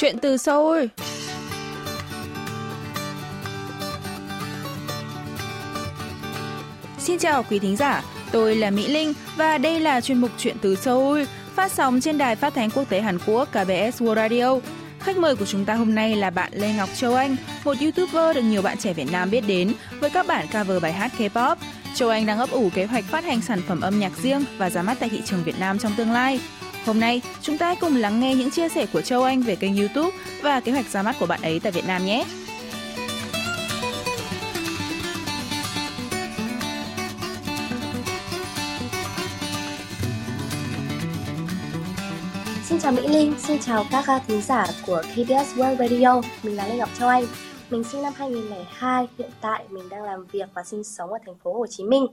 Chuyện từ Seoul Xin chào quý thính giả, tôi là Mỹ Linh và đây là chuyên mục Chuyện từ Seoul phát sóng trên đài phát thanh quốc tế Hàn Quốc KBS World Radio. Khách mời của chúng ta hôm nay là bạn Lê Ngọc Châu Anh, một YouTuber được nhiều bạn trẻ Việt Nam biết đến với các bản cover bài hát K-pop. Châu Anh đang ấp ủ kế hoạch phát hành sản phẩm âm nhạc riêng và ra mắt tại thị trường Việt Nam trong tương lai. Hôm nay, chúng ta cùng lắng nghe những chia sẻ của Châu Anh về kênh YouTube và kế hoạch ra mắt của bạn ấy tại Việt Nam nhé. Xin chào Mỹ Linh, xin chào các thính giả của KBS World Radio. Mình là Lê Ngọc Châu Anh. Mình sinh năm 2002, hiện tại mình đang làm việc và sinh sống ở thành phố Hồ Chí Minh.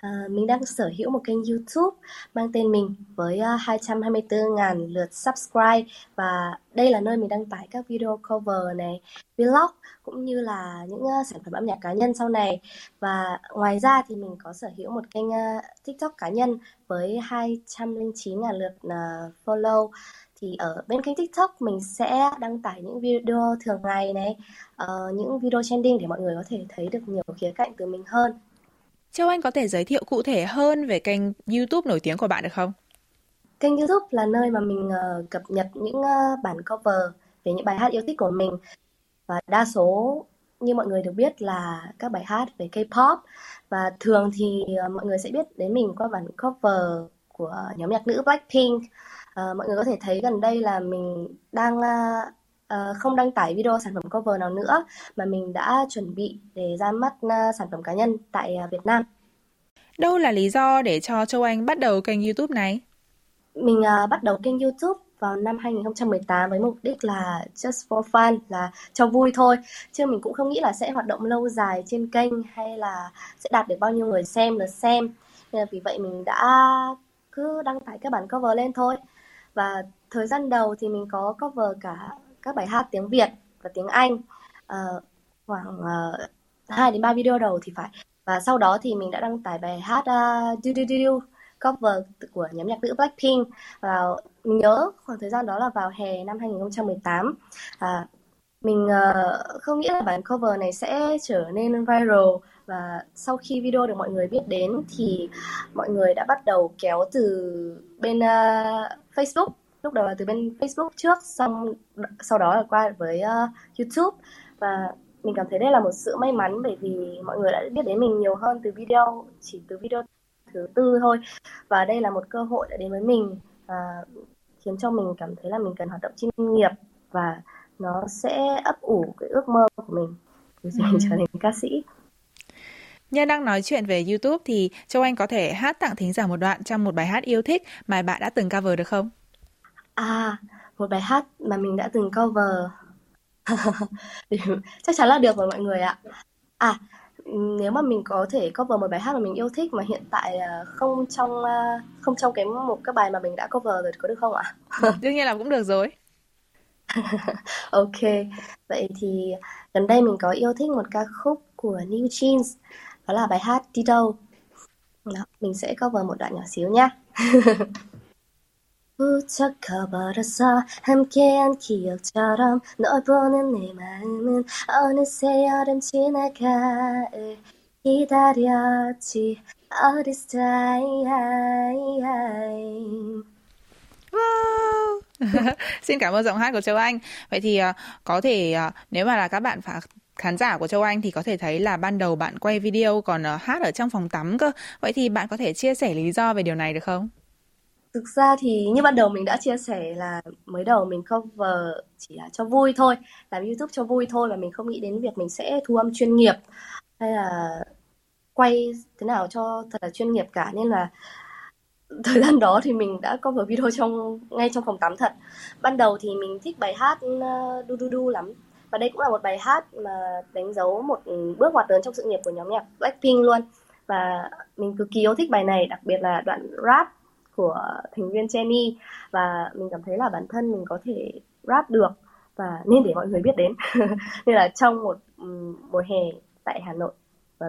À, mình đang sở hữu một kênh YouTube mang tên mình với à, 224.000 lượt subscribe và đây là nơi mình đăng tải các video cover này, vlog cũng như là những uh, sản phẩm âm nhạc cá nhân sau này. Và ngoài ra thì mình có sở hữu một kênh uh, TikTok cá nhân với 209.000 lượt uh, follow thì ở bên kênh TikTok mình sẽ đăng tải những video thường ngày này, uh, những video trending để mọi người có thể thấy được nhiều khía cạnh từ mình hơn. Châu Anh có thể giới thiệu cụ thể hơn về kênh YouTube nổi tiếng của bạn được không? Kênh YouTube là nơi mà mình uh, cập nhật những uh, bản cover về những bài hát yêu thích của mình và đa số như mọi người được biết là các bài hát về K-pop và thường thì uh, mọi người sẽ biết đến mình qua bản cover của nhóm nhạc nữ Blackpink. Uh, mọi người có thể thấy gần đây là mình đang uh, uh, không đăng tải video sản phẩm cover nào nữa mà mình đã chuẩn bị để ra mắt uh, sản phẩm cá nhân tại uh, Việt Nam. Đâu là lý do để cho Châu Anh bắt đầu kênh YouTube này? Mình bắt đầu kênh YouTube vào năm 2018 với mục đích là just for fun là cho vui thôi chứ mình cũng không nghĩ là sẽ hoạt động lâu dài trên kênh hay là sẽ đạt được bao nhiêu người xem lượt xem nên là vì vậy mình đã cứ đăng tải các bản cover lên thôi và thời gian đầu thì mình có cover cả các bài hát tiếng Việt và tiếng Anh. Uh, khoảng ờ, uh, 2 đến 3 video đầu thì phải. Và sau đó thì mình đã đăng tải bài hát à, uh, Do Do Do Do cover của nhóm nhạc nữ Blackpink vào mình nhớ khoảng thời gian đó là vào hè năm 2018 à, mình uh, không nghĩ là bản cover này sẽ trở nên viral và sau khi video được mọi người biết đến thì mọi người đã bắt đầu kéo từ bên uh, Facebook. Lúc đầu là từ bên Facebook trước xong sau đó là qua với uh, YouTube. Và mình cảm thấy đây là một sự may mắn bởi vì mọi người đã biết đến mình nhiều hơn từ video chỉ từ video thứ tư thôi. Và đây là một cơ hội đã đến với mình và khiến cho mình cảm thấy là mình cần hoạt động chuyên nghiệp và nó sẽ ấp ủ cái ước mơ của mình. Để mình ừ. trở thành ca sĩ Nhân đang nói chuyện về YouTube thì Châu Anh có thể hát tặng thính giả một đoạn trong một bài hát yêu thích mà bạn đã từng cover được không? À, một bài hát mà mình đã từng cover. Chắc chắn là được rồi mọi người ạ. À, nếu mà mình có thể cover một bài hát mà mình yêu thích mà hiện tại à, không trong à, không trong cái một các bài mà mình đã cover rồi có được không ạ? Đương nhiên là cũng được rồi. ok, vậy thì gần đây mình có yêu thích một ca khúc của New Jeans, đó là bài hát Đi đâu. Đó, mình sẽ cover một đoạn nhỏ xíu nhá. 붙잡혀버렸어 함께한 기억처럼 널 보는 내 마음은 어느새 여름 지나가 기다렸지 어렸을 Wow. Xin cảm ơn giọng hát của Châu Anh. Vậy thì uh, có thể uh, nếu mà là các bạn phá, khán giả của Châu Anh thì có thể thấy là ban đầu bạn quay video còn uh, hát ở trong phòng tắm cơ. Vậy thì bạn có thể chia sẻ lý do về điều này được không? Thực ra thì như ban đầu mình đã chia sẻ là mới đầu mình cover chỉ là cho vui thôi, làm YouTube cho vui thôi và mình không nghĩ đến việc mình sẽ thu âm chuyên nghiệp hay là quay thế nào cho thật là chuyên nghiệp cả nên là thời gian đó thì mình đã cover video trong ngay trong phòng tắm thật. Ban đầu thì mình thích bài hát uh, Du Du Du lắm và đây cũng là một bài hát mà đánh dấu một bước ngoặt lớn trong sự nghiệp của nhóm nhạc Blackpink luôn. Và mình cực kỳ yêu thích bài này, đặc biệt là đoạn rap của thành viên Jenny và mình cảm thấy là bản thân mình có thể rap được và nên để mọi người biết đến. Nên là trong một mùa hè tại Hà Nội, và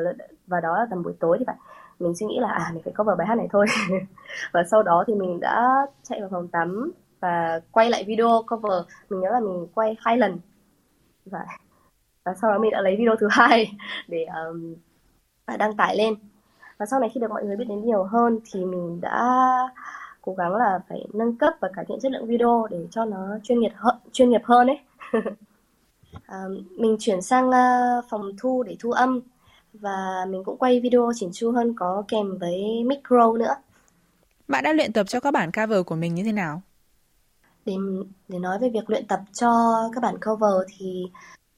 và đó là tầm buổi tối thì phải, mình suy nghĩ là à mình phải cover bài hát này thôi. Và sau đó thì mình đã chạy vào phòng tắm và quay lại video cover. Mình nhớ là mình quay hai lần và và sau đó mình đã lấy video thứ hai để um, đăng tải lên. Và sau này khi được mọi người biết đến nhiều hơn thì mình đã cố gắng là phải nâng cấp và cải thiện chất lượng video để cho nó chuyên nghiệp hơn chuyên nghiệp hơn ấy. À, mình chuyển sang uh, phòng thu để thu âm. Và mình cũng quay video chỉnh chu hơn có kèm với micro nữa. Bạn đã luyện tập cho các bản cover của mình như thế nào? Để để nói về việc luyện tập cho các bản cover thì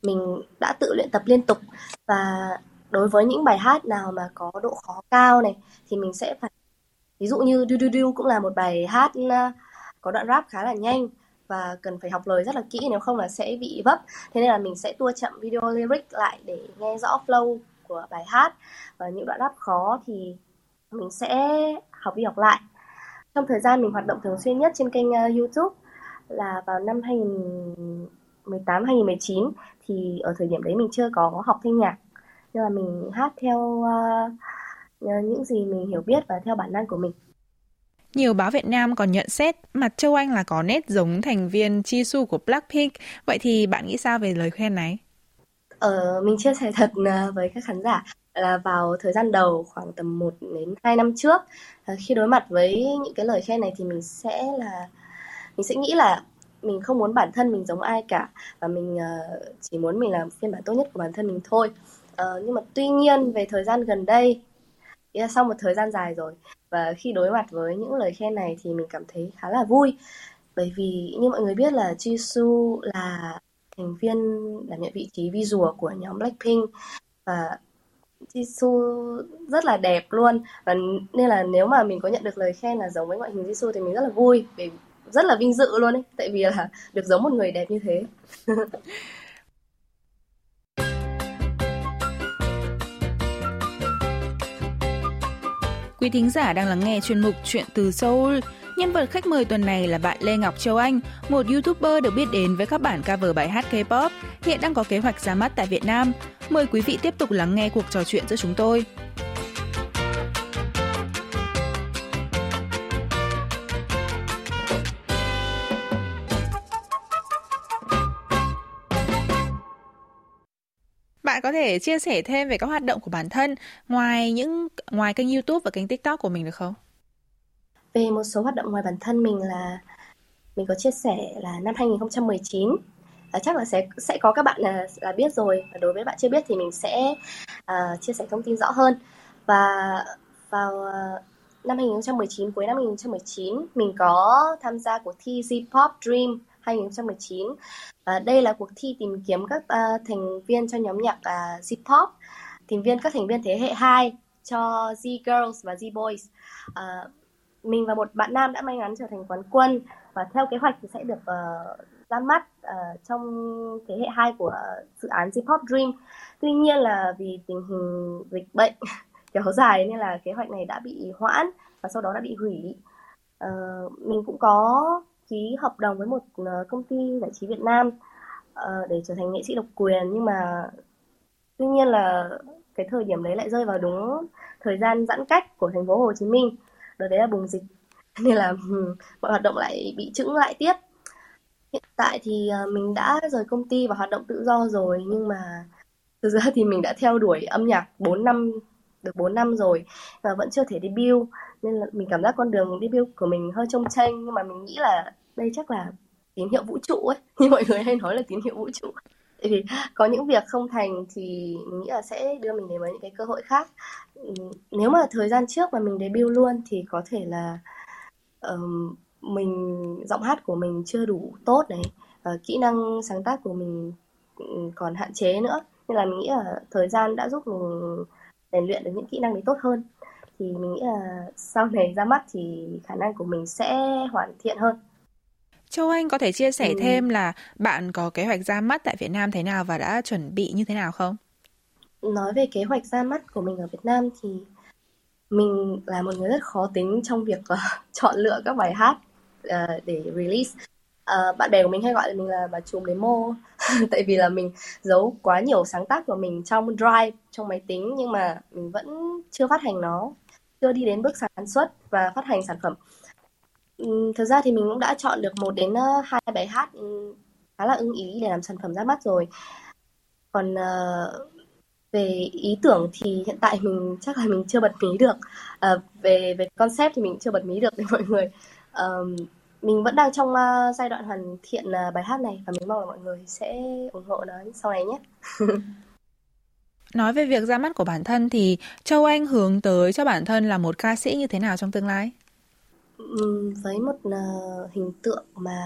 mình đã tự luyện tập liên tục. Và đối với những bài hát nào mà có độ khó cao này thì mình sẽ phải ví dụ như du du du cũng là một bài hát uh, có đoạn rap khá là nhanh và cần phải học lời rất là kỹ nếu không là sẽ bị vấp. Thế nên là mình sẽ tua chậm video lyric lại để nghe rõ flow của bài hát. Và những đoạn rap khó thì mình sẽ học đi học lại. Trong thời gian mình hoạt động thường xuyên nhất trên kênh uh, YouTube là vào năm 2018 2019 thì ở thời điểm đấy mình chưa có học thanh nhạc nên là mình hát theo uh, những gì mình hiểu biết và theo bản năng của mình. Nhiều báo Việt Nam còn nhận xét mặt Châu Anh là có nét giống thành viên Jisoo của Blackpink. Vậy thì bạn nghĩ sao về lời khen này? Ờ, mình chia sẻ thật ờ, với các khán giả là vào thời gian đầu khoảng tầm 1 đến 2 năm trước khi đối mặt với những cái lời khen này thì mình sẽ là mình sẽ nghĩ là mình không muốn bản thân mình giống ai cả và mình ờ, chỉ muốn mình làm phiên bản tốt nhất của bản thân mình thôi. Uh, nhưng mà tuy nhiên về thời gian gần đây là sau một thời gian dài rồi và khi đối mặt với những lời khen này thì mình cảm thấy khá là vui bởi vì như mọi người biết là Jisoo là thành viên đảm nhận vị trí visual của nhóm Blackpink và Jisoo rất là đẹp luôn và nên là nếu mà mình có nhận được lời khen là giống với ngoại hình Jisoo thì mình rất là vui vì rất là vinh dự luôn ấy tại vì là được giống một người đẹp như thế Quý thính giả đang lắng nghe chuyên mục Chuyện từ Seoul. Nhân vật khách mời tuần này là bạn Lê Ngọc Châu Anh, một YouTuber được biết đến với các bản cover bài hát K-pop, hiện đang có kế hoạch ra mắt tại Việt Nam. Mời quý vị tiếp tục lắng nghe cuộc trò chuyện giữa chúng tôi. Có thể chia sẻ thêm về các hoạt động của bản thân ngoài những ngoài kênh YouTube và kênh TikTok của mình được không? Về một số hoạt động ngoài bản thân mình là mình có chia sẻ là năm 2019 à, chắc là sẽ sẽ có các bạn là, là biết rồi. Và đối với bạn chưa biết thì mình sẽ uh, chia sẻ thông tin rõ hơn. Và vào uh, năm 2019 cuối năm 2019 mình có tham gia cuộc thi Z-pop Dream. 2019. À, đây là cuộc thi tìm kiếm các uh, thành viên cho nhóm nhạc à, uh, Z-pop, tìm viên các thành viên thế hệ 2 cho Z Girls và Z Boys. Uh, à, mình và một bạn nam đã may mắn trở thành quán quân và theo kế hoạch thì sẽ được uh, ra mắt uh, trong thế hệ 2 của dự án J-pop Dream. Tuy nhiên là vì tình hình dịch bệnh kéo dài nên là kế hoạch này đã bị hoãn và sau đó đã bị hủy. Uh, mình cũng có ký hợp đồng với một ờ, công ty giải trí Việt Nam uh, để trở thành nghệ sĩ độc quyền. Nhưng mà tuy nhiên là cái thời điểm đấy lại rơi vào đúng thời gian giãn cách của thành phố Hồ Chí Minh. Đợt đấy là bùng dịch nên là ừ, mọi hoạt động lại bị chững lại tiếp. Hiện tại thì ờ, mình đã rời công ty và hoạt động tự do rồi nhưng mà thực ra thì mình đã theo đuổi âm nhạc 4 năm được 4 năm rồi và vẫn chưa thể debut. Nên là mình cảm giác con đường debut của mình hơi trông tranh nhưng mà mình nghĩ là đây chắc là tín hiệu vũ trụ ấy. Như mọi người hay nói là tín hiệu vũ trụ. Tại vì có những việc không thành thì mình nghĩ là sẽ đưa mình đến với những cái cơ hội khác. Ừ, nếu mà thời gian trước mà mình debut luôn thì có thể là um, mình giọng hát của mình chưa đủ tốt này uh, kỹ năng sáng tác của mình ừ, còn hạn chế nữa. Nên là mình nghĩ là thời gian đã giúp mình rèn luyện được những kỹ năng đấy tốt hơn. Thì mình nghĩ là sau này ra mắt thì khả năng của mình sẽ hoàn thiện hơn. Châu Anh có thể chia sẻ ừ. thêm là bạn có kế hoạch ra mắt tại Việt Nam thế nào và đã chuẩn bị như thế nào không? Nói về kế hoạch ra mắt của mình ở Việt Nam thì mình là một người rất khó tính trong việc uh, chọn lựa các bài hát uh, để release. Uh, bạn bè của mình hay gọi mình là bà chùm demo tại vì là mình giấu quá nhiều sáng tác của mình trong drive trong máy tính nhưng mà mình vẫn chưa phát hành nó chưa đi đến bước sản xuất và phát hành sản phẩm Ừ, thực ra thì mình cũng đã chọn được một đến ờ, hai bài hát ừ, khá là ưng ý để làm sản phẩm ra mắt rồi. Còn uh, về ý tưởng thì hiện tại mình chắc là mình chưa bật mí được. Uh, về về concept thì mình chưa bật mí được với mọi người. Uh, mình vẫn đang trong uh, giai đoạn hoàn thiện uh, bài hát này và mình mong là mọi người sẽ ủng hộ nó sau này nhé. Nói về việc ra mắt của bản thân thì Châu Anh hướng tới cho bản thân là một ca sĩ như thế nào trong tương lai? Với một uh, hình tượng mà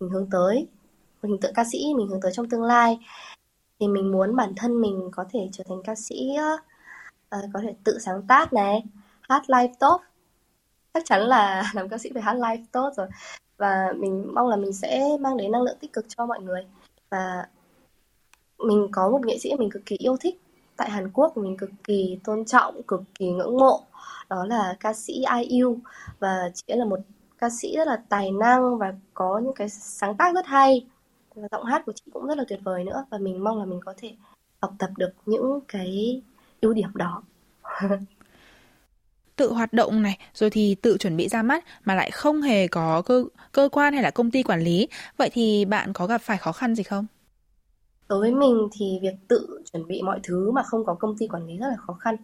mình hướng tới, một hình tượng ca sĩ mình hướng tới trong tương lai thì mình muốn bản thân mình có thể trở thành ca sĩ uh, có thể tự sáng tác này, hát live tốt. Chắc chắn là làm ca sĩ phải hát live tốt rồi. Và mình mong là mình sẽ mang đến năng lượng tích cực cho mọi người. Và mình có một nghệ sĩ mình cực kỳ yêu thích tại Hàn Quốc mình cực kỳ tôn trọng, cực kỳ ngưỡng mộ. Đó là ca sĩ IU và chị ấy là một ca sĩ rất là tài năng và có những cái sáng tác rất hay. Và giọng hát của chị cũng rất là tuyệt vời nữa. Và mình mong là mình có thể học tập được những cái ưu điểm đó. Tự hoạt động này rồi thì tự chuẩn bị ra mắt mà lại không hề có cơ cơ quan hay là công ty quản lý. Vậy thì bạn có gặp phải khó khăn gì không? Đối với mình thì việc tự chuẩn bị mọi thứ mà không có công ty quản lý rất là khó khăn.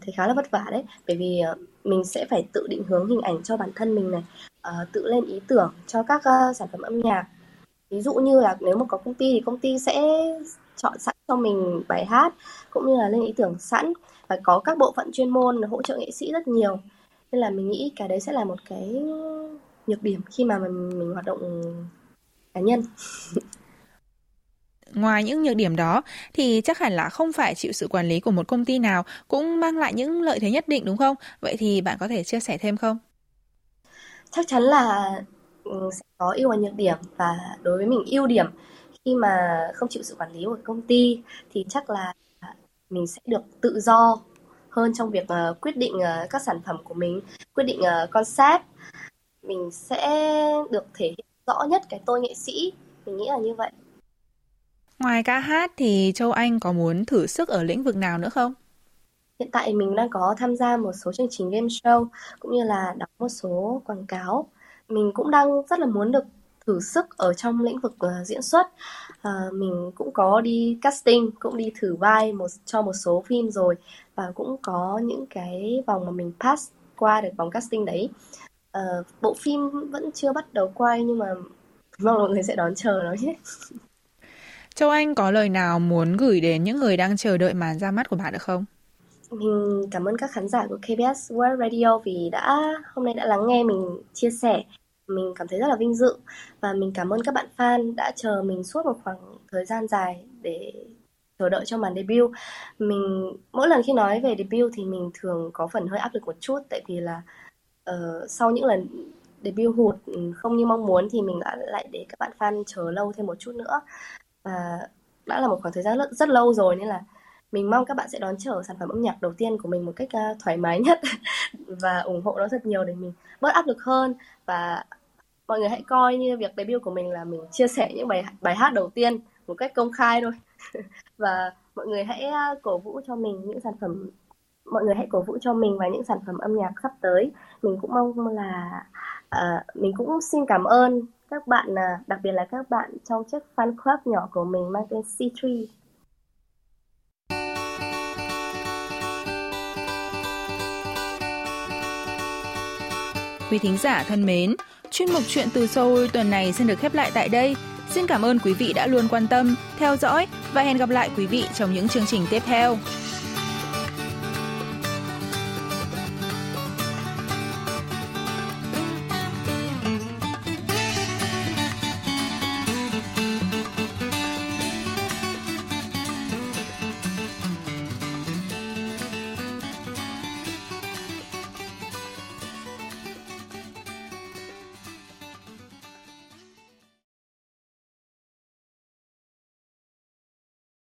Thấy khá là vất vả đấy bởi vì ờ, mình sẽ phải tự định hướng hình ảnh cho bản thân mình này uh, tự lên ý tưởng cho các uh, sản phẩm âm nhạc. Ví dụ như là nếu mà có công ty thì công ty sẽ chọn sẵn cho mình bài hát cũng như là lên ý tưởng sẵn. Và có các bộ phận chuyên môn hỗ trợ nghệ sĩ rất nhiều. Nên là mình nghĩ cái đấy sẽ là một cái nhược điểm khi mà mình, mình hoạt động cá nhân. Ngoài những nhược điểm đó thì chắc hẳn là không phải chịu sự quản lý của một công ty nào cũng mang lại những lợi thế nhất định đúng không? Vậy thì bạn có thể chia sẻ thêm không? Chắc chắn là ừ, sẽ có ưu và nhược điểm và đối với mình ưu điểm khi mà không chịu sự quản lý của công ty thì chắc là mình sẽ được tự do hơn trong việc uh, quyết định uh, các sản phẩm của mình, quyết định uh, concept. Mình sẽ được thể hiện rõ nhất cái tôi nghệ sĩ. Mình nghĩ là như vậy. Ngoài ca hát thì Châu Anh có muốn thử sức ở lĩnh vực nào nữa không? Hiện tại mình đang có tham gia một số chương trình game show cũng như là đóng một số quảng cáo. Mình cũng đang rất là muốn được thử sức ở trong lĩnh vực uh, diễn xuất. Uh, mình cũng có đi casting, cũng đi thử vai một cho một số phim rồi và cũng có những cái vòng mà mình pass qua được vòng casting đấy. Uh, bộ phim vẫn chưa bắt đầu quay nhưng mà mong mọi người sẽ đón chờ nó nhé. Châu Anh có lời nào muốn gửi đến những người đang chờ đợi màn ra mắt của bạn được không? Mình cảm ơn các khán giả của KBS World Radio vì đã hôm nay đã lắng nghe mình chia sẻ. Mình cảm thấy rất là vinh dự và mình cảm ơn các bạn fan đã chờ mình suốt một khoảng thời gian dài để chờ đợi cho màn debut. Mình mỗi lần khi nói về debut thì mình thường có phần hơi áp lực một chút tại vì là uh, sau những lần debut hụt không như mong muốn thì mình đã lại để các bạn fan chờ lâu thêm một chút nữa và đã là một khoảng thời gian rất, rất lâu rồi nên là mình mong các bạn sẽ đón chờ sản phẩm âm nhạc đầu tiên của mình một cách uh, thoải mái nhất. Và ủng hộ nó rất nhiều để mình bớt áp lực hơn. Và mọi người hãy coi như việc debut của mình là mình chia sẻ những bài bài hát đầu tiên một cách công khai thôi. Và mọi người hãy uh, cổ vũ cho mình những sản phẩm mọi người hãy cổ vũ cho mình và những sản phẩm âm nhạc sắp tới. Mình cũng mong là uh, mình cũng xin cảm ơn các bạn à, đặc biệt là các bạn trong chiếc fan club nhỏ của mình mang tên C3 Quý thính giả thân mến, chuyên mục chuyện từ Seoul tuần này xin được khép lại tại đây. Xin cảm ơn quý vị đã luôn quan tâm, theo dõi và hẹn gặp lại quý vị trong những chương trình tiếp theo.